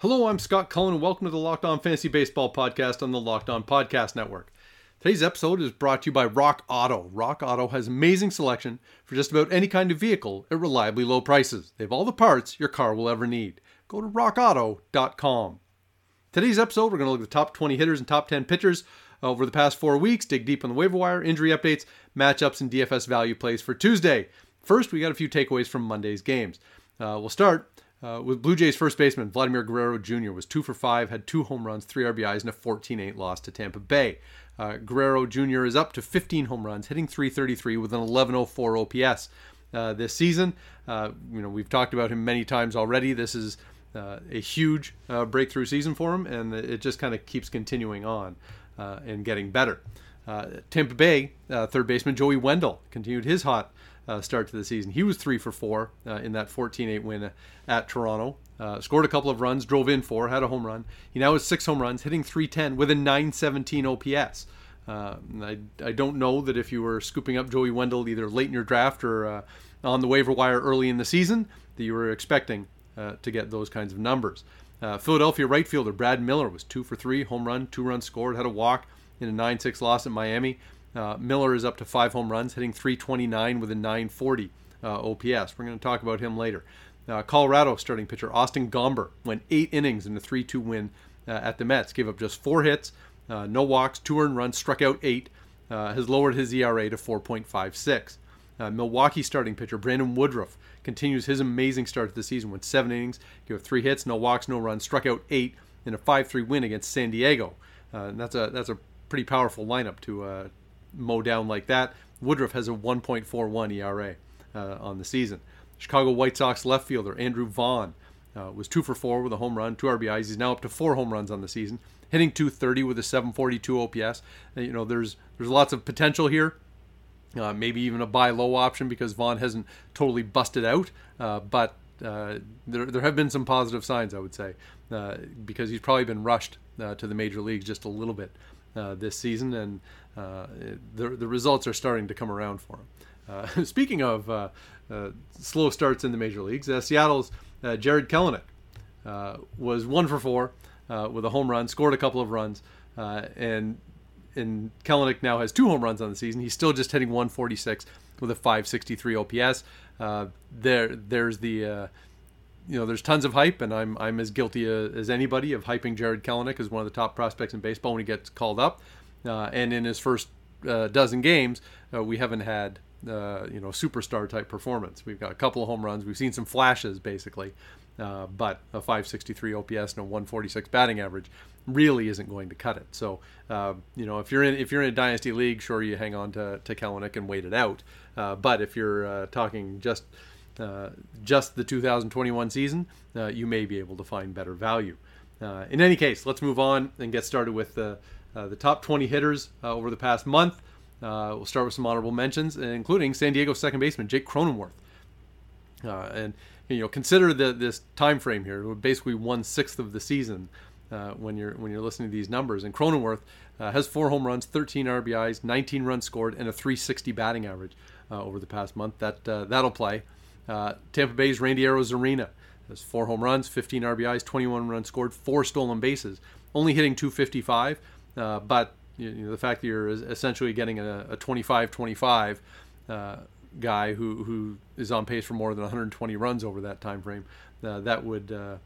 Hello, I'm Scott Cullen, and welcome to the Locked On Fantasy Baseball podcast on the Locked On Podcast Network. Today's episode is brought to you by Rock Auto. Rock Auto has amazing selection for just about any kind of vehicle at reliably low prices. They have all the parts your car will ever need. Go to rockauto.com. Today's episode, we're going to look at the top 20 hitters and top 10 pitchers over the past four weeks, dig deep on the waiver wire, injury updates, matchups, and DFS value plays for Tuesday. First, we got a few takeaways from Monday's games. Uh, we'll start uh, with Blue Jays first baseman Vladimir Guerrero Jr. was two for five, had two home runs, three RBIs, and a 14-8 loss to Tampa Bay. Uh, Guerrero Jr. is up to 15 home runs, hitting 333 with an 1104 OPS uh, this season. Uh, you know we've talked about him many times already. This is uh, a huge uh, breakthrough season for him, and it just kind of keeps continuing on and getting better. Tampa Bay third baseman Joey Wendle continued his hot uh, start to the season. He was three for four uh, in that 14-8 win at Toronto. Uh, scored a couple of runs, drove in four, had a home run. He now has six home runs, hitting 310 with a 917 OPS. Uh, I, I don't know that if you were scooping up Joey Wendle either late in your draft or uh, on the waiver wire early in the season that you were expecting uh, to get those kinds of numbers. Philadelphia right fielder Brad Miller was two for three, home run, two runs scored, had a walk in a 9-6 loss at Miami. Uh, Miller is up to five home runs, hitting 329 with a 940 uh, OPS. We're going to talk about him later. Uh, Colorado starting pitcher Austin Gomber went eight innings in a 3 2 win uh, at the Mets, gave up just four hits, uh, no walks, two earned runs, struck out eight, uh, has lowered his ERA to 4.56. Milwaukee starting pitcher Brandon Woodruff continues his amazing start to the season, went seven innings, gave up three hits, no walks, no runs, struck out eight in a 5 3 win against San Diego. that's a that's a pretty powerful lineup to mow down like that. Woodruff has a 1.41 ERA uh, on the season. Chicago White Sox left fielder Andrew Vaughn uh, was two for four with a home run, two RBIs. He's now up to four home runs on the season, hitting 230 with a 742 OPS. And, you know, there's there's lots of potential here. Uh, maybe even a buy low option because Vaughn hasn't totally busted out, uh, but uh, there, there have been some positive signs, I would say, uh, because he's probably been rushed uh, to the major leagues just a little bit uh, this season, and uh, the, the results are starting to come around for him. Uh, speaking of uh, slow starts in the major leagues, Seattle's Jarred Kelenic was one for four with a home run, scored a couple of runs, and and Kelenic now has two home runs on the season. He's still just hitting 146 with a 563 OPS. Uh, there, there's the, uh, you know, there's tons of hype, and I'm I'm as guilty as anybody of hyping Jarred Kelenic as one of the top prospects in baseball when he gets called up. Uh, and in his first uh, dozen games, uh, we haven't had uh, you know superstar type performance. We've got a couple of home runs. We've seen some flashes basically, uh, but a 563 OPS and a 146 batting average really isn't going to cut it. So uh, you know if you're in if you're in a dynasty league, sure you hang on to to Kelenic and wait it out. but if you're talking just just the 2021 season, you may be able to find better value. in any case, let's move on and get started with the uh, the top 20 hitters uh, over the past month. Uh, we'll start with some honorable mentions, including San Diego second baseman Jake Cronenworth. and you know, consider the, this time frame here. Basically, one sixth of the season uh, when you're when you're listening to these numbers. And Cronenworth uh, has four home runs, 13 RBIs, 19 runs scored, and a 360 batting average uh, over the past month. That that'll play. Tampa Bay's Randy Arozarena has four home runs, 15 RBIs, 21 runs scored, four stolen bases, only hitting 255. Uh, but you know, the fact that you're essentially getting a, a 25-25 uh, guy who, who is on pace for more than 120 runs over that time frame, uh, that would uh,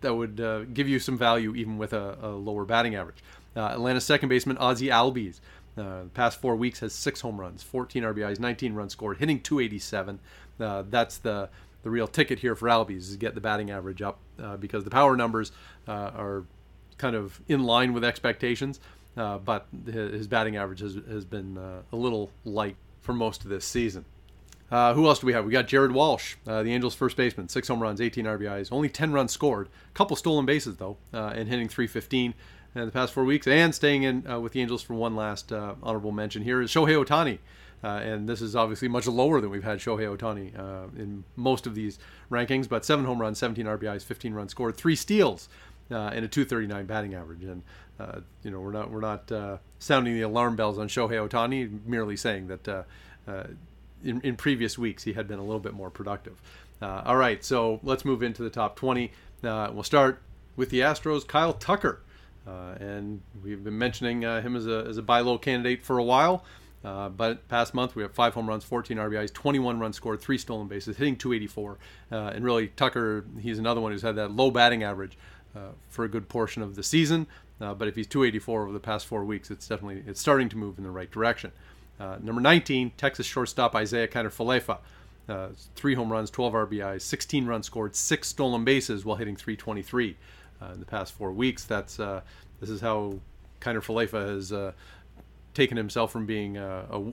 that would uh, give you some value even with a, a lower batting average. Atlanta's second baseman Ozzie Albies, the past four weeks has six home runs, 14 RBIs, 19 runs scored, hitting 287. that's the the real ticket here for Albies is get the batting average up because the power numbers are kind of in line with expectations, uh, but his batting average has, has been uh, a little light for most of this season. Uh, who else do we have? We got Jared Walsh, uh, the Angels' first baseman, six home runs, 18 RBIs, only 10 runs scored, a couple stolen bases though, uh, and hitting 315. in the past four weeks, and staying in uh, with the Angels for one last uh, honorable mention here is Shohei Ohtani. Uh, and this is obviously much lower than we've had Shohei Ohtani uh, in most of these rankings, but seven home runs, 17 RBIs, 15 runs scored, three steals, uh, and a 239 batting average. And uh, you know we're not we're not uh, sounding the alarm bells on Shohei Ohtani, merely saying that uh, in, in previous weeks he had been a little bit more productive. all right, so let's move into the top 20. we'll start with the Astros, Kyle Tucker. and we've been mentioning him as a, as a buy low candidate for a while. Uh, but past month we have five home runs, 14 RBIs, 21 runs scored, three stolen bases, hitting 284. Uh, and really, Tucker, he's another one who's had that low batting average uh, for a good portion of the season. Uh, but if he's 284 over the past four weeks, it's definitely it's starting to move in the right direction. Uh, number 19, Texas shortstop Isaiah Kiner-Falefa. Uh, three home runs, 12 RBIs, 16 runs scored, six stolen bases while hitting 323 in the past four weeks. That's this is how Kiner-Falefa has taken himself from being a, a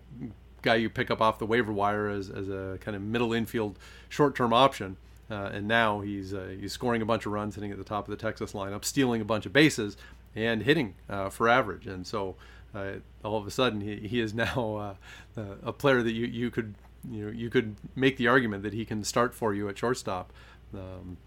guy you pick up off the waiver wire as, as a kind of middle infield short term option. Uh, and now he's uh, he's scoring a bunch of runs, hitting at the top of the Texas lineup, stealing a bunch of bases, and hitting uh, for average. And so uh, all of a sudden, he, he is now uh, uh, a player that you, you could you know you could make the argument that he can start for you at shortstop. Um,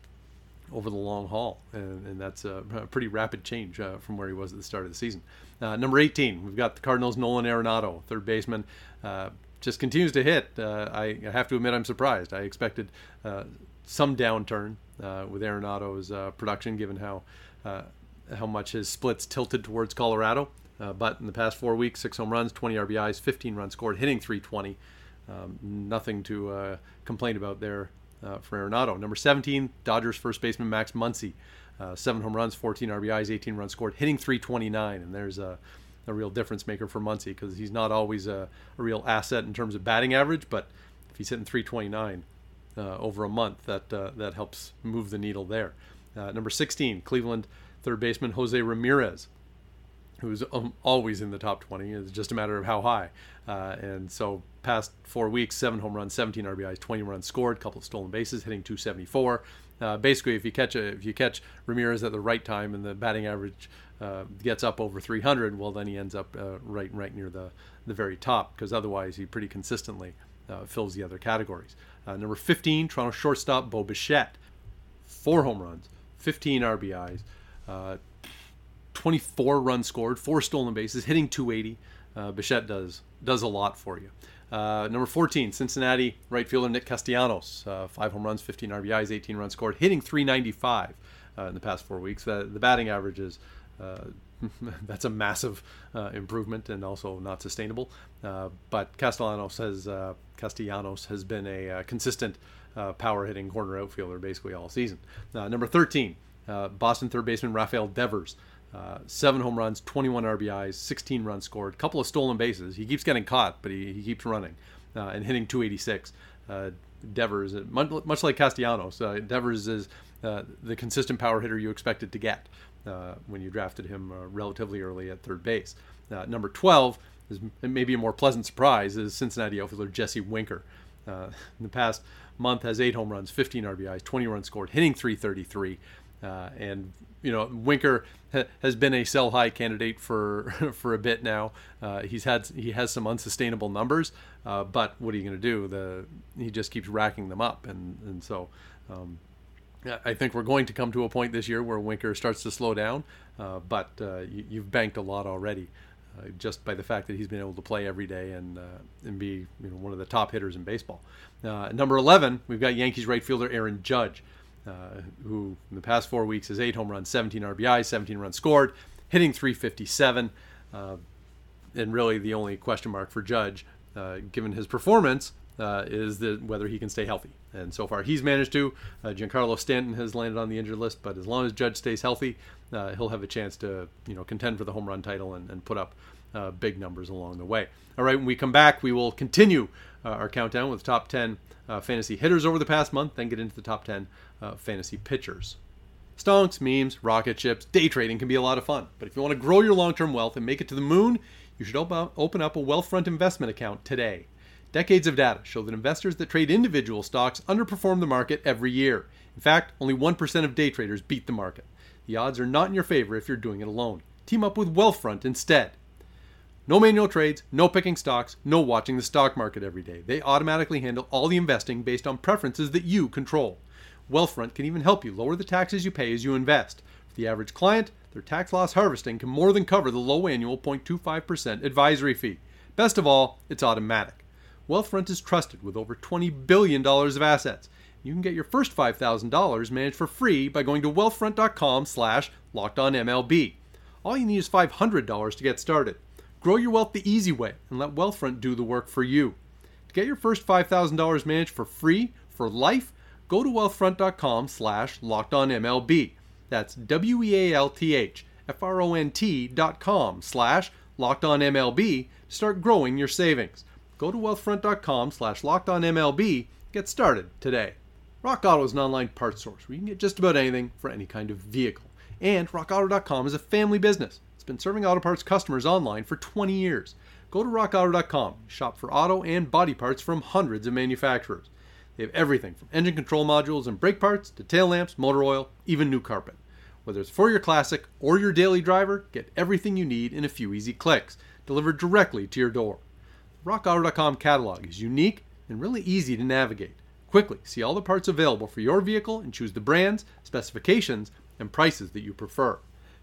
over the long haul, and, and that's a, pretty rapid change uh, from where he was at the start of the season. Uh, number 18, we've got the Cardinals' Nolan Arenado, third baseman, uh, just continues to hit. I, I, have to admit, I'm surprised. I expected some downturn uh, with Arenado's production, given how how much his splits tilted towards Colorado. but in the past four weeks, six home runs, 20 RBIs, 15 runs scored, hitting 320. Um, nothing to complain about there uh, for Arenado. Number 17, Dodgers first baseman Max Muncy. Uh, seven home runs, 14 RBIs, 18 runs scored, hitting 329. And there's a, a real difference maker for Muncy because he's not always a, a, real asset in terms of batting average, but if he's hitting 329 uh, over a month, that, uh, that helps move the needle there. Uh, number 16, Cleveland third baseman Jose Ramirez who's um, always in the top 20. It's just a matter of how high. Uh, and so, past four weeks, seven home runs, 17 RBIs, 20 runs scored, couple of stolen bases, hitting 274. Uh, basically, if you catch a, if you catch Ramirez at the right time and the batting average uh, gets up over 300, well, then he ends up uh, right right near the the very top because otherwise he pretty consistently uh, fills the other categories. Uh, number 15, Toronto shortstop Bo Bichette, four home runs, 15 RBIs. 24 runs scored, four stolen bases, hitting 280. Uh, Bichette does does a lot for you. Uh, number 14, Cincinnati right fielder Nick Castellanos, uh, five home runs, 15 RBIs, 18 runs scored, hitting 395 uh, in the past four weeks. The, batting average is uh, that's a massive uh, improvement and also not sustainable. Uh, but Castellanos has Castellanos has been a consistent power hitting corner outfielder basically all season. number 13, Boston third baseman Rafael Devers. Uh, seven home runs, 21 RBIs, 16 runs scored, couple of stolen bases. He keeps getting caught, but he, he keeps running uh, and hitting 286. Uh, Devers, uh, much like Castellanos, uh, Devers is uh, the consistent power hitter you expected to get when you drafted him relatively early at third base. number 12 is maybe a more pleasant surprise is Cincinnati outfielder Jesse Winker. in the past month has eight home runs, 15 RBIs, 20 runs scored, hitting 333. Uh, and you know, Winker ha- has been a sell high candidate for for a bit now. Uh, he's had he has some unsustainable numbers, uh, but what are you going to do? The he just keeps racking them up, and and so. Um, I think we're going to come to a point this year where Winker starts to slow down, uh, but uh, you, have banked a lot already. Uh, just by the fact that he's been able to play every day and and be you know, one of the top hitters in baseball. number 11, we've got Yankees right fielder Aaron Judge uh, who in the past four weeks has eight home runs, 17 RBI, 17 runs scored, hitting 357. Uh, and really, the only question mark for Judge, uh, given his performance, uh, is that whether he can stay healthy. And so far, he's managed to. Uh, Giancarlo Stanton has landed on the injured list, but as long as Judge stays healthy, uh, he'll have a chance to you know contend for the home run title and, and put up big numbers along the way. All right, when we come back, we will continue our countdown with top 10 fantasy hitters over the past month, then get into the top 10 uh, fantasy pitchers. Stonks, memes, rocket ships, day trading can be a lot of fun. But if you want to grow your long term wealth and make it to the moon, you should open up a Wealthfront investment account today. Decades of data show that investors that trade individual stocks underperform the market every year. In fact, only 1% of day traders beat the market. The odds are not in your favor if you're doing it alone. Team up with Wealthfront instead. No manual trades, no picking stocks, no watching the stock market every day. They automatically handle all the investing based on preferences that you control. Wealthfront can even help you lower the taxes you pay as you invest. For the average client, their tax loss harvesting can more than cover the low annual 0.25% advisory fee. Best of all, it's automatic. Wealthfront is trusted with over $20 billion of assets. You can get your first $5,000 managed for free by going to wealthfront.com slash lockedonmlb. All you need is $500 to get started. Grow your wealth the easy way and let Wealthfront do the work for you. To get your first $5,000 managed for free for life, go to wealthfront.com slash lockedonmlb. That's W-E-A-L-T-H F-R-O-N-T dot com slash lockedonmlb to start growing your savings. Go to wealthfront.com slash lockedonmlb. Get started today. Rock Auto is an online parts source where you can get just about anything for any kind of vehicle. And rockauto.com is a family business. It's been serving auto parts customers online for 20 years. Go to rockauto.com, shop for auto and body parts from hundreds of manufacturers. They have everything from engine control modules and brake parts to tail lamps, motor oil, even new carpet. Whether it's for your classic or your daily driver, get everything you need in a few easy clicks, delivered directly to your door. RockAuto.com catalog is unique and really easy to navigate. Quickly see all the parts available for your vehicle and choose the brands, specifications, and prices that you prefer.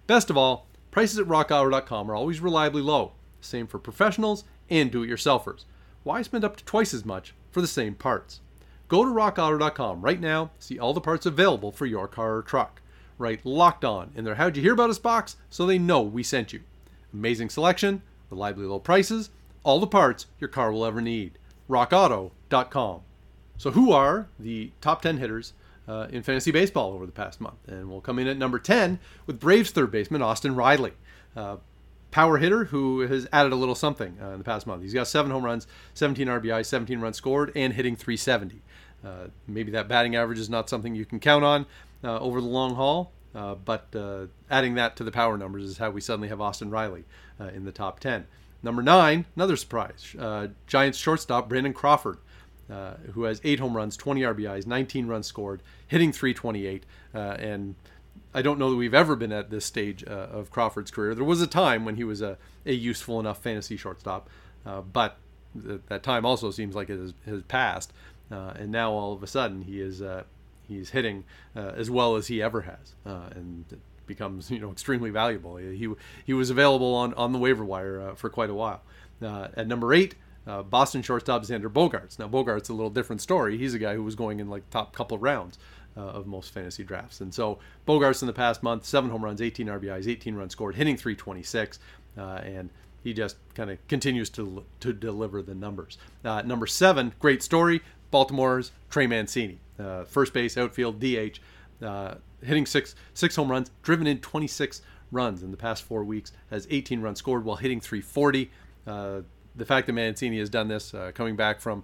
Best of all, prices at RockAuto.com are always reliably low, same for professionals and do it yourselfers. Why spend up to twice as much for the same parts? Go to rockauto.com right now, see all the parts available for your car or truck. Write locked on in their How'd You Hear About Us box so they know we sent you. Amazing selection, reliably low prices, all the parts your car will ever need. RockAuto.com. So, who are the top 10 hitters uh, in fantasy baseball over the past month? And we'll come in at number 10 with Braves third baseman Austin Riley. Uh, power hitter who has added a little something uh, in the past month. He's got seven home runs, 17 RBI, 17 runs scored, and hitting 370. Uh, maybe that batting average is not something you can count on uh, over the long haul, uh, but adding that to the power numbers is how we suddenly have Austin Riley in the top 10. Number nine, another surprise Giants shortstop Brandon Crawford. who has eight home runs, 20 RBIs, 19 runs scored, hitting 328, and I don't know that we've ever been at this stage uh, of Crawford's career. There was a time when he was a, a useful enough fantasy shortstop, uh, but th- that time also seems like it has, has passed. Uh, and now all of a sudden he is uh, he's hitting uh, as well as he ever has, uh, and becomes you know extremely valuable. He he was available on, on the waiver wire for quite a while. at number eight, uh, Boston shortstop Xander Bogaerts. Now Bogaerts a little different story. He's a guy who was going in like top couple rounds uh, of most fantasy drafts. And so Bogaerts in the past month, seven home runs, 18 RBIs, 18 runs scored, hitting 326, uh, and he just kind of continues to to deliver the numbers. Uh, number seven, great story. Baltimore's Trey Mancini, uh, first base, outfield, DH, uh, hitting six six home runs, driven in 26 runs in the past four weeks, has 18 runs scored while hitting 340. Uh, the fact that Mancini has done this, coming back from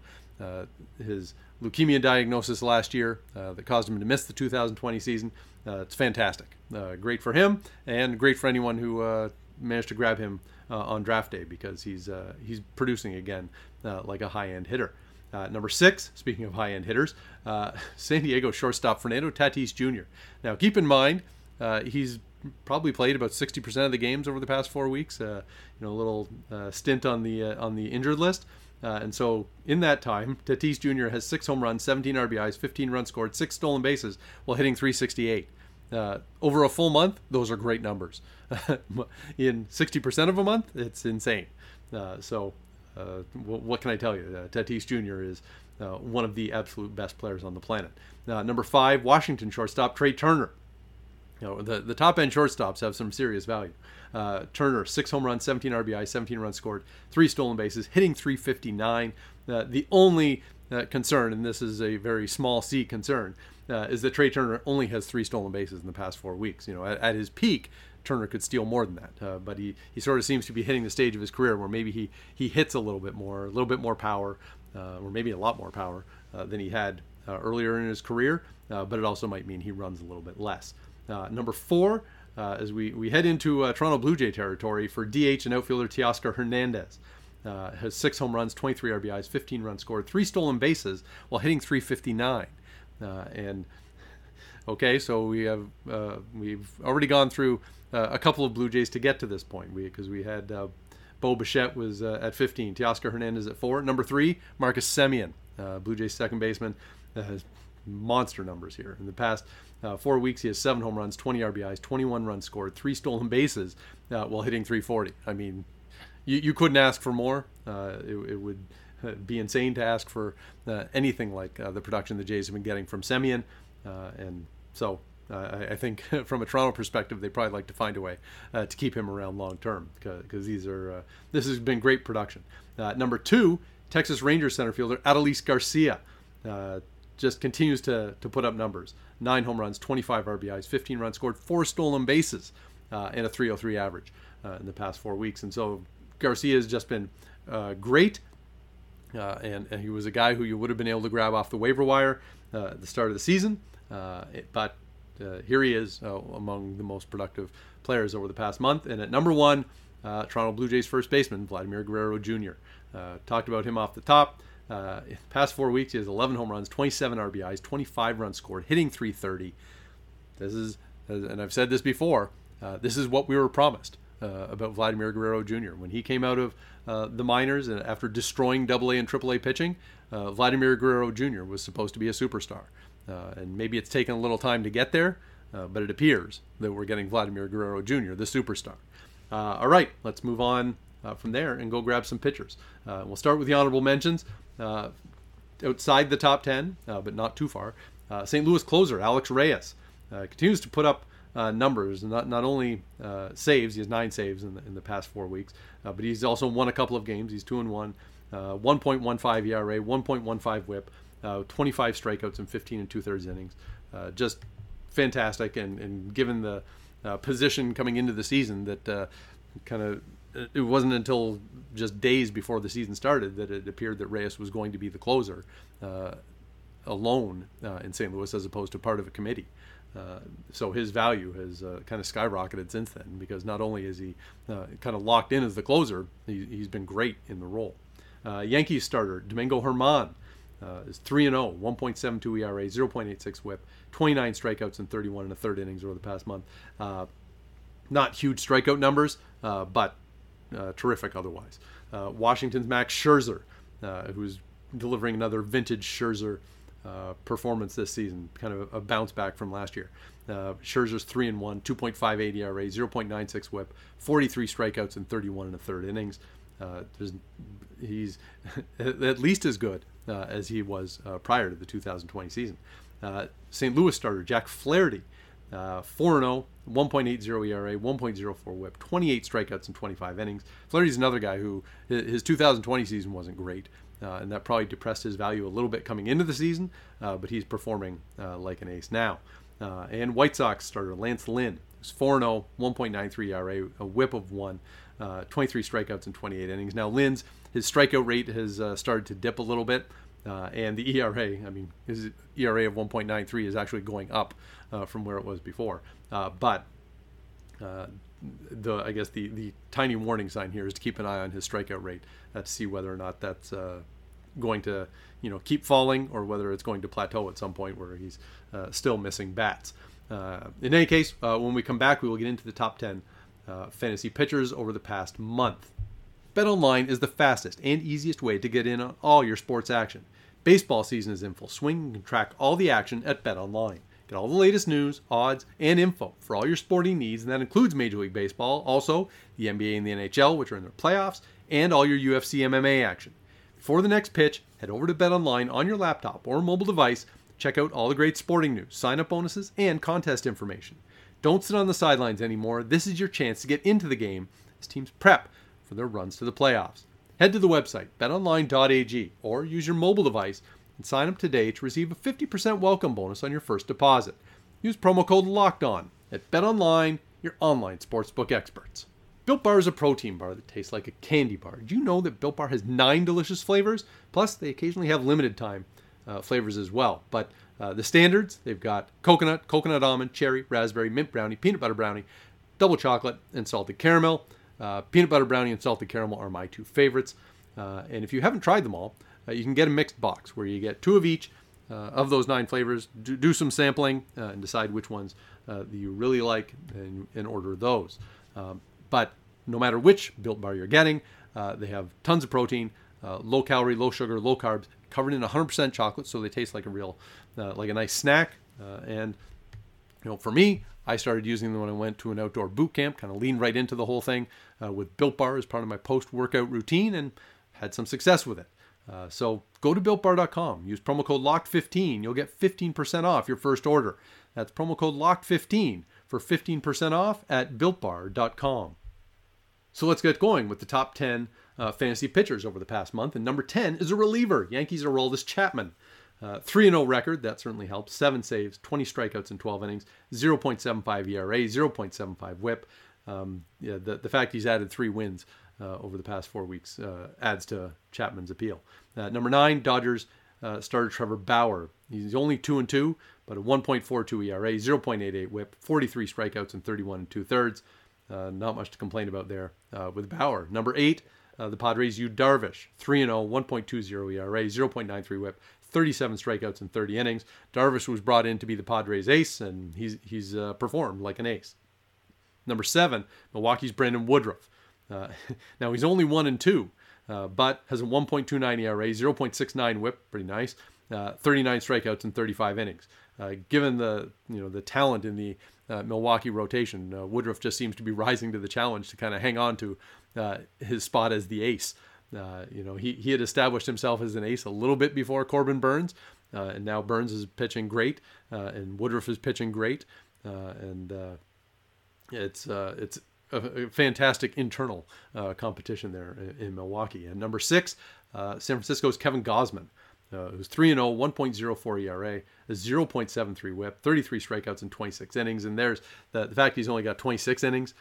his leukemia diagnosis last year uh, that caused him to miss the 2020 season. Uh, it's fantastic. Uh, great for him and great for anyone who uh, managed to grab him uh, on draft day because he's he's producing again like a high-end hitter. Number six, speaking of high-end hitters, San Diego shortstop Fernando Tatis Jr. Now, keep in mind he's probably played about 60% of the games over the past four weeks. Uh, you know, a little uh, stint on the uh, on the injured list. Uh, and so in that time, Tatis Jr. has six home runs, 17 RBIs, 15 runs scored, six stolen bases while hitting 368. Uh, over a full month, those are great numbers. in 60% of a month, it's insane. Uh, so uh, what can I tell you? Uh, Tatis Jr. is uh, one of the absolute best players on the planet. number five, Washington shortstop Trea Turner. You know, the, the top end shortstops have some serious value. Uh, Turner, six home runs, 17 RBI, 17 runs scored, three stolen bases, hitting 359. Uh, the only uh, concern, and this is a very small C concern, is that Trea Turner only has three stolen bases in the past four weeks. You know, at, at his peak, Turner could steal more than that, uh, but he, he sort of seems to be hitting the stage of his career where maybe he, he hits a little bit more, a little bit more power, uh, or maybe a lot more power than he had earlier in his career, but it also might mean he runs a little bit less. number four, uh, as we, we head into uh, Toronto Blue Jay territory for DH and outfielder Teoscar Hernandez. Uh, has six home runs, 23 RBIs, 15 runs scored, three stolen bases while hitting 359. Uh, and okay, so we have uh, we've already gone through uh, a couple of Blue Jays to get to this point because we, had uh, Bo Bichette was uh, at 15, Teoscar Hernandez at four. Number three, Marcus Semien, uh, Blue Jays second baseman, has monster numbers here. In the past uh, four weeks, he has seven home runs, 20 RBIs, 21 runs scored, three stolen bases uh, while hitting 340. I mean, you, you couldn't ask for more. It, it, would be insane to ask for anything like the production the Jays have been getting from Semien. and so uh, I, I, think from a Toronto perspective, they probably like to find a way uh, to keep him around long term because these are uh, this has been great production. Uh, number two, Texas Rangers center fielder Adolis Garcia uh, just continues to to put up numbers: nine home runs, 25 RBIs, 15 runs scored, four stolen bases, uh, and a 303 average in the past four weeks. And so Garcia has just been great. and, and he was a guy who you would have been able to grab off the waiver wire at the start of the season. But uh, here he is uh, among the most productive players over the past month. And at number one, uh, Toronto Blue Jays first baseman Vladimir Guerrero Jr. Uh, talked about him off the top. Uh, in the past four weeks, he has 11 home runs, 27 RBIs, 25 runs scored, hitting 330. This is, and I've said this before, uh, this is what we were promised. about Vladimir Guerrero Jr. When he came out of the minors and after destroying Double A AA and AAA pitching, Vladimir Guerrero Jr. was supposed to be a superstar. Uh, and maybe it's taken a little time to get there, uh, but it appears that we're getting Vladimir Guerrero Jr., the superstar. Uh, all right, let's move on uh, from there and go grab some pitchers. Uh, we'll start with the honorable mentions. outside the top 10, but not too far, St. Louis closer Alex Reyes continues to put up uh, numbers. Not not only uh, saves, he has nine saves in the, in the past four weeks, uh, but he's also won a couple of games. He's two and one, 1.15 ERA, 1.15 WHIP, uh, 25 strikeouts in 15 and two thirds innings. Uh, just fantastic, and, and given the uh, position coming into the season, that uh, kind of it wasn't until just days before the season started that it appeared that Reyes was going to be the closer uh, alone in St. Louis as opposed to part of a committee. Uh, so his value has uh, kind of skyrocketed since then because not only is he uh, kind of locked in as the closer, he, has been great in the role. Yankees starter Domingo Germán uh, is 3 0, 1.72 ERA, 0.86 whip, 29 strikeouts in 31 and a third innings over the past month. Uh, not huge strikeout numbers, uh, but uh, terrific otherwise. Uh, Washington's Max Scherzer, uh, who's delivering another vintage Scherzer performance this season, kind of a bounce back from last year. Scherzer's 3 and 1, 2.58 ERA, 0.96 whip, 43 strikeouts in 31 and a third innings. he's at least as good uh, as he was uh, prior to the 2020 season. Uh, St. Louis starter Jack Flaherty, 4 0, 1.80 ERA, 1.04 whip, 28 strikeouts in 25 innings. Flaherty's another guy who his 2020 season wasn't great. Uh, and that probably depressed his value a little bit coming into the season, uh, but he's performing uh, like an ace now. and White Sox starter Lance Lynn, who's 4 0, 1.93 ERA, a whip of 1, 23 strikeouts in 28 innings. Now, Lynn's his strikeout rate has uh, started to dip a little bit. Uh, and the ERA, I mean, his ERA of 1.93 is actually going up uh, from where it was before. Uh, but uh, the I guess the, the tiny warning sign here is to keep an eye on his strikeout rate uh, to see whether or not that's going to you know keep falling or whether it's going to plateau at some point where he's still missing bats. in any case, when we come back, we will get into the top 10 fantasy pitchers over the past month. BetOnline is the fastest and easiest way to get in on all your sports action. Baseball season is in full swing and can track all the action at BetOnline. Get all the latest news, odds, and info for all your sporting needs, and that includes Major League Baseball, also the NBA and the NHL, which are in their playoffs, and all your UFC MMA action. Before the next pitch, head over to BetOnline on your laptop or mobile device. Check out all the great sporting news, sign up bonuses, and contest information. Don't sit on the sidelines anymore. This is your chance to get into the game as teams prep for their runs to the playoffs. Head to the website betonline.ag or use your mobile device and sign up today to receive a 50% welcome bonus on your first deposit. Use promo code LOCKED ON at BetOnline, your online sportsbook experts. Built Bar is a protein bar that tastes like a candy bar. Did you know that Built Bar has nine delicious flavors? Plus, they occasionally have limited time uh, flavors as well. But uh, the standards, they've got coconut, coconut almond, cherry, raspberry, mint brownie, peanut butter brownie, double chocolate, and salted caramel. Uh, peanut butter brownie and salted caramel are my two favorites. Uh, and if you haven't tried them all, uh, you can get a mixed box where you get two of each uh, of those nine flavors. Do, do some sampling uh, and decide which ones uh, you really like and, and order those. Um, but no matter which Built Bar you're getting, they have tons of protein, low calorie, low sugar, low carbs, covered in 100% chocolate, so they taste like a real, like a nice snack. and you know, for me, I started using them when I went to an outdoor boot camp, kind of leaned right into the whole thing uh, with Built Bar as part of my post workout routine and had some success with it. Uh, so go to builtbar.com, use promo code LOCKED15. You'll get 15% off your first order. That's promo code LOCKED15 for 15% off at builtbar.com. So let's get going with the top 10 uh, fantasy pitchers over the past month. And number 10 is a reliever. Yankees Aroldis Chapman. Uh, 3 0 record, that certainly helps. Seven saves, 20 strikeouts in 12 innings, 0.75 ERA, 0.75 whip. Um, yeah, the, the fact he's added three wins uh, over the past four weeks uh, adds to Chapman's appeal. Uh, number nine, Dodgers uh, starter Trevor Bauer. He's only 2 and 2, but a 1.42 ERA, 0.88 whip, 43 strikeouts in 31 and two thirds. Uh, not much to complain about there with Bauer. Number eight, the Padres, Yu Darvish, 3 0, 1.20 ERA, 0.93 whip, 37 strikeouts in 30 innings. Darvish was brought in to be the Padres' ace, and he's he's uh, performed like an ace. Number seven, Milwaukee's Brandon Woodruff. Uh, now he's only one and two, uh, but has a 1.29 ERA, 0.69 WHIP, pretty nice. Uh, 39 strikeouts in 35 innings. Uh, given the you know the talent in the uh, Milwaukee rotation, Woodruff just seems to be rising to the challenge to kind of hang on to his spot as the ace. Uh, you know, he, he had established himself as an ace a little bit before Corbin Burnes, uh, and now Burnes is pitching great, uh, and Woodruff is pitching great, uh, and uh, it's it's a, a, fantastic internal competition there in, in, Milwaukee. And number six, San Francisco's Kevin Gausman. Who's 3 0, 1.04 ERA, a 0.73 whip, 33 strikeouts in 26 innings. And there's the, the fact he's only got 26 innings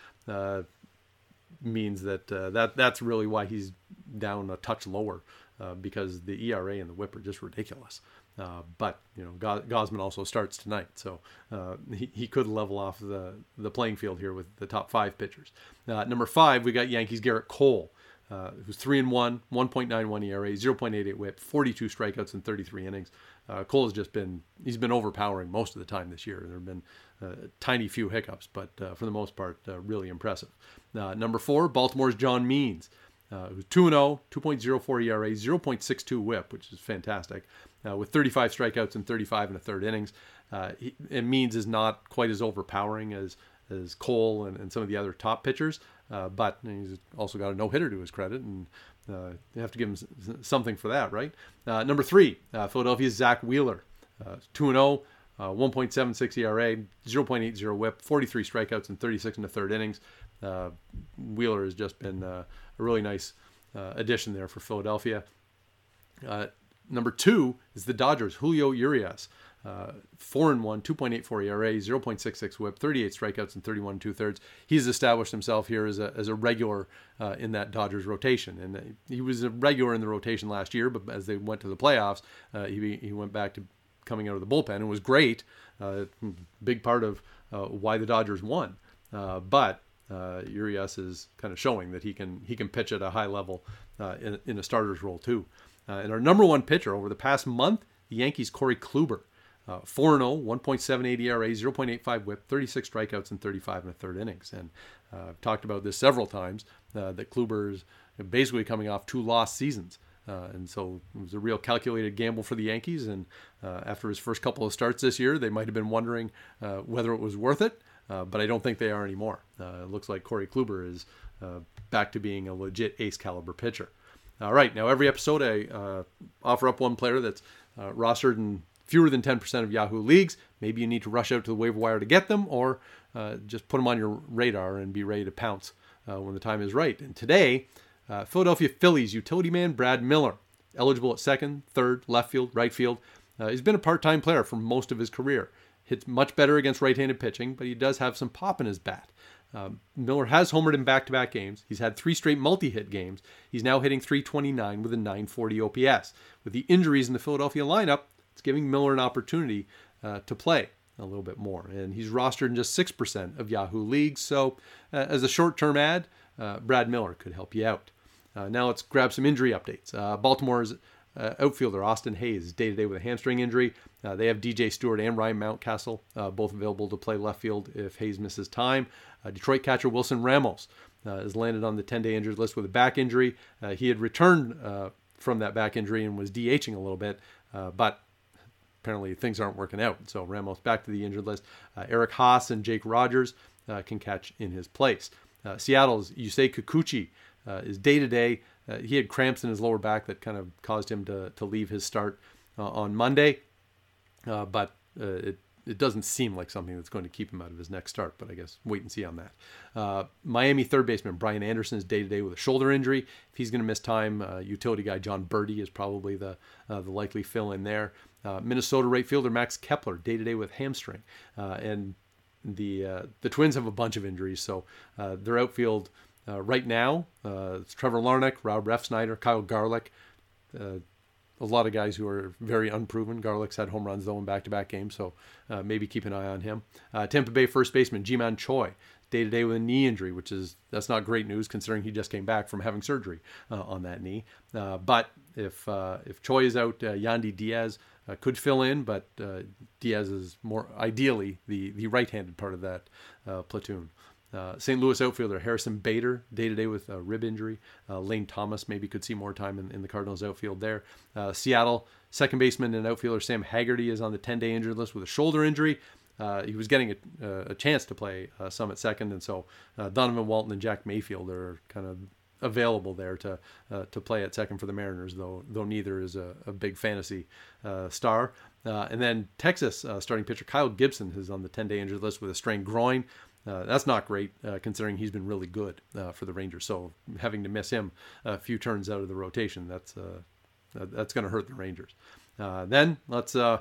means that uh, that that's really why he's down a touch lower uh, because the ERA and the WHIP are just ridiculous. Uh, but you know, Gausman also starts tonight, so uh, he, he could level off the the playing field here with the top five pitchers. Uh, number five, we got Yankees Gerrit Cole. Uh, who's three and one, 1.91 ERA, 0.88 WHIP, 42 strikeouts in 33 innings. Uh, Cole has just been he's been overpowering most of the time this year. There have been uh, tiny few hiccups, but uh, for the most part, uh, really impressive. Uh, number four, Baltimore's John Means, who's 2 0, 2.04 ERA, 0.62 whip, which is fantastic, with 35 strikeouts and 35 and a third innings. He, and Means is not quite as overpowering as, as Cole and, and some of the other top pitchers, but he's also got a no hitter to his credit, and uh, you have to give him something for that, right? Uh, number three, uh, Philadelphia's Zack Wheeler, 2 0, uh, 1.76 ERA, 0.80 whip, 43 strikeouts in 36 and a third innings. Uh, Wheeler has just been uh, a really nice uh, addition there for Philadelphia. Uh, number two is the Dodgers, Julio Urias. Uh, 4 and 1, 2.84 ERA, 0.66 whip, 38 strikeouts and 31 two thirds. He's established himself here as a, as a regular in that Dodgers rotation. And he was a regular in the rotation last year, but as they went to the playoffs, he, he went back to coming out of the bullpen and was great. Uh, big part of uh, why the Dodgers won. Uh, but uh, Urias is kind of showing that he can he can pitch at a high level uh, in, in, a starter's role too. Uh, and our number one pitcher over the past month, the Yankees' Corey Kluber. 4 0, 1.78 ERA, 0.85 whip, 36 strikeouts in 35 and a third innings. And I've talked about this several times that Kluber is basically coming off two lost seasons. Uh, and so it was a real calculated gamble for the Yankees. And uh, after his first couple of starts this year, they might have been wondering uh, whether it was worth it. Uh, but I don't think they are anymore. Uh, it looks like Corey Kluber is uh, back to being a legit ace caliber pitcher. All right, now every episode I offer up one player that's rostered in fewer than 10% of Yahoo leagues. Maybe you need to rush out to the waiver wire to get them, or just put them on your radar and be ready to pounce when the time is right. And today, uh, Philadelphia Phillies utility man Brad Miller, eligible at second, third, left field, right field. Uh, he's been a part time player for most of his career. Hits much better against right handed pitching, but he does have some pop in his bat. Um, Miller has homered in back to back games. He's had three straight multi hit games. He's now hitting 329 with a 940 OPS. With the injuries in the Philadelphia lineup, it's giving Miller an opportunity uh, to play a little bit more. And he's rostered in just 6% of Yahoo leagues. So, uh, as a short term ad, uh, Brad Miller could help you out. Uh, now let's grab some injury updates. Uh, Baltimore's uh, outfielder Austin Hays day to day with a hamstring injury. They have DJ Stewart and Ryan Mountcastle both available to play left field if Hays misses time. Detroit catcher Wilson Ramos has landed on the 10 day injured list with a back injury. He had returned from that back injury and was DHing a little bit, but apparently things aren't working out. So Ramos back to the injured list. Eric Haase and Jake Rogers can catch in his place. Seattle's Yusei Kikuchi is day to day. Uh, he had cramps in his lower back that kind of caused him to, to leave his start uh, on Monday, uh, but uh, it it doesn't seem like something that's going to keep him out of his next start, but I guess wait and see on that. Uh, Miami third baseman Brian Anderson is day to day with a shoulder injury. If he's going to miss time, uh, utility guy Jon Berti is probably the uh, the likely fill in there. Minnesota right fielder Max Kepler day to day with hamstring, and the the Twins have a bunch of injuries, so their outfield uh, right now, uh, it's Trevor Larnach, Rob Refsnyder, Kyle Garlick. Uh, a lot of guys who are very unproven. Garlick's had home runs though in back-to-back games, so uh, maybe keep an eye on him. Uh, Tampa Bay first baseman Ji-Man Choi, day to day with a knee injury, which is that's not great news considering he just came back from having surgery uh, on that knee. but if if Choi is out, Yandy Diaz could fill in, but Diaz is more ideally the the right-handed part of that platoon. Uh, St. Louis outfielder Harrison Bader, day to day with a rib injury. Uh, Lane Thomas maybe could see more time in, in the Cardinals outfield there. Uh, Seattle second baseman and outfielder Sam Haggerty is on the 10 day injured list with a shoulder injury. Uh, he was getting a, a chance to play uh, some at second, and so Donovan Walton and Jack Mayfield are kind of available there to to play at second for the Mariners, though though neither is a, a big fantasy star. and then Texas starting pitcher Kyle Gibson is on the 10 day injured list with a strained groin. Uh, that's not great uh, considering he's been really good uh, for the Rangers. So having to miss him a few turns out of the rotation, that's uh, that's going to hurt the Rangers. Uh, then let's uh,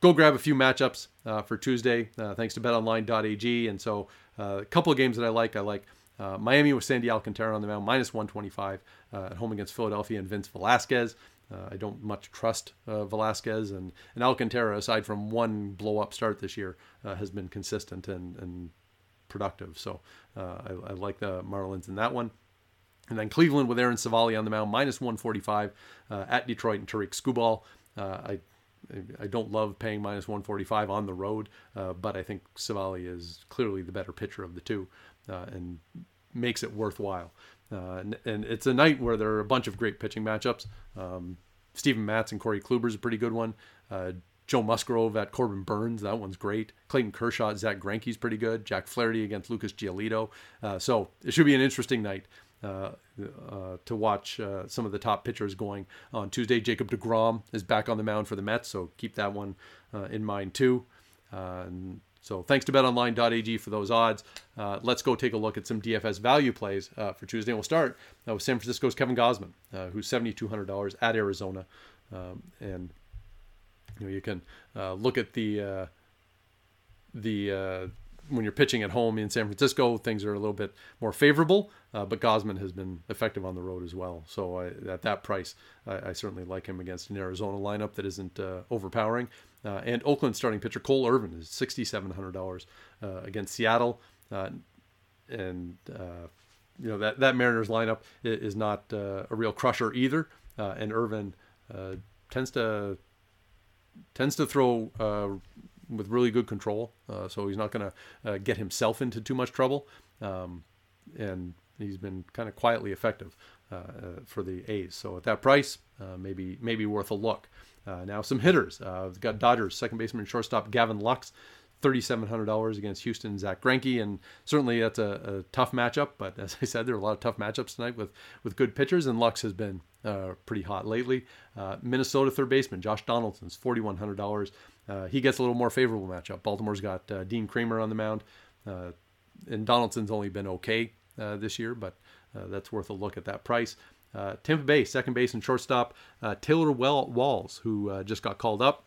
go grab a few matchups for Tuesday. thanks to BetOnline.ag, and so a couple of games that I like. I like Miami with Sandy Alcantara on the mound, minus 125 at home against Philadelphia and Vince Velasquez. Uh, I don't much trust uh, Velasquez and, and Alcantara, aside from one blow up start this year, uh, has been consistent and, and productive. So uh, I, I, like the Marlins in that one. And then Cleveland with Aaron Civale on the mound, minus 145 uh, at Detroit and Tarik Skubal. Uh, I I don't love paying minus 145 on the road, uh, but I think Civale is clearly the better pitcher of the two uh, and makes it worthwhile. Uh, and, and, it's a night where there are a bunch of great pitching matchups. Um, Steven Matz and Corey Kluber is a pretty good one. Joe Musgrove at Corbin Burnes, that one's great. Clayton Kershaw at Zack Greinke's pretty good. Jack Flaherty against Lucas Giolito. Uh, so it should be an interesting night uh, uh, to watch uh, some of the top pitchers going on Tuesday. Jacob DeGrom is back on the mound for the Mets, so keep that one uh, in mind too. Uh, and so thanks to betonline.ag for those odds. let's go take a look at some DFS value plays for Tuesday. We'll start with San Francisco's Kevin Gausman, who's $7,200 at Arizona. Um, and you know, you can uh, look at the uh, the uh, when you're pitching at home in San Francisco, things are a little bit more favorable. Uh, but Gausman has been effective on the road as well. So I, at that price, I, I, certainly like him against an Arizona lineup that isn't uh, overpowering. Uh, and Oakland starting pitcher Cole Irvin is sixty-seven hundred dollars against Seattle, and you know that that Mariners lineup is not a real crusher either. and Irvin tends to tends to throw uh, with really good control, uh, so he's not going to uh, get himself into too much trouble. Um, and he's been kind of quietly effective uh, uh, for the A's. So at that price, uh, maybe maybe worth a look. now some hitters. we've got Dodgers second baseman shortstop Gavin Lux. $3,700 against Houston, Zack Greinke, and certainly that's a, a, tough matchup. But as I said, there are a lot of tough matchups tonight with, with good pitchers, and Lux has been uh, pretty hot lately. Uh, Minnesota third baseman Josh Donaldson's forty one hundred dollars. Uh, he gets a little more favorable matchup. Baltimore's got uh, Dean Kremer on the mound, uh, and Donaldson's only been okay uh, this year, but uh, that's worth a look at that price. Uh, Tampa Bay second base and shortstop uh, Taylor well- Walls, who just got called up.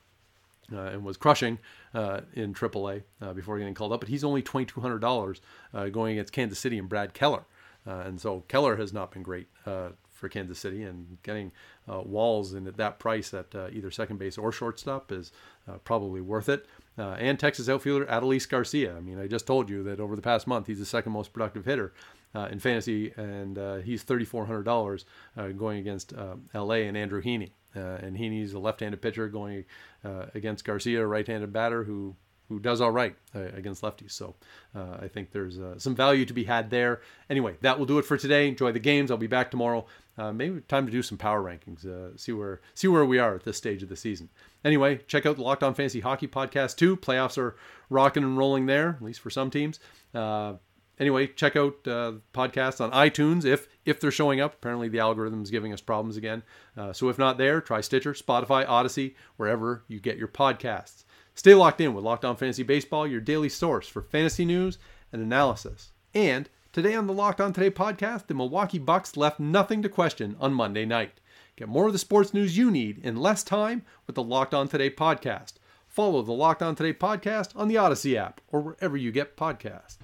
and was crushing in AAA before getting called up, but he's only twenty two hundred dollars going against Kansas City and Brad Keller, and so Keller has not been great for Kansas City, and getting uh, Walls in at that price at uh, either second base or shortstop is uh, probably worth it. Uh, and Texas outfielder Adolis Garcia. I mean, I just told you that over the past month he's the second most productive hitter uh, in fantasy, and uh, he's $3,400 uh, going against LA and Andrew Heaney. And Heaney's a left-handed pitcher going against Garcia, a right-handed batter who who does all right against lefties. So uh, I think there's uh, some value to be had there. Anyway, that will do it for today. Enjoy the games. I'll be back tomorrow. Uh, maybe time to do some power rankings. Uh, see where see where we are at this stage of the season. Anyway, check out the Locked On Fantasy Hockey podcast too. Playoffs are rocking and rolling there, at least for some teams. Uh, anyway, check out uh, podcasts on iTunes if if they're showing up. Apparently, the algorithm is giving us problems again. Uh, so if not there, try Stitcher, Spotify, Audacy, wherever you get your podcasts. Stay locked in with Locked On Fantasy Baseball, your daily source for fantasy news and analysis. And today on the Locked On Today podcast, the Milwaukee Bucks left nothing to question on Monday night. Get more of the sports news you need in less time with the Locked On Today podcast. Follow the Locked On Today podcast on the Audacy app or wherever you get podcasts.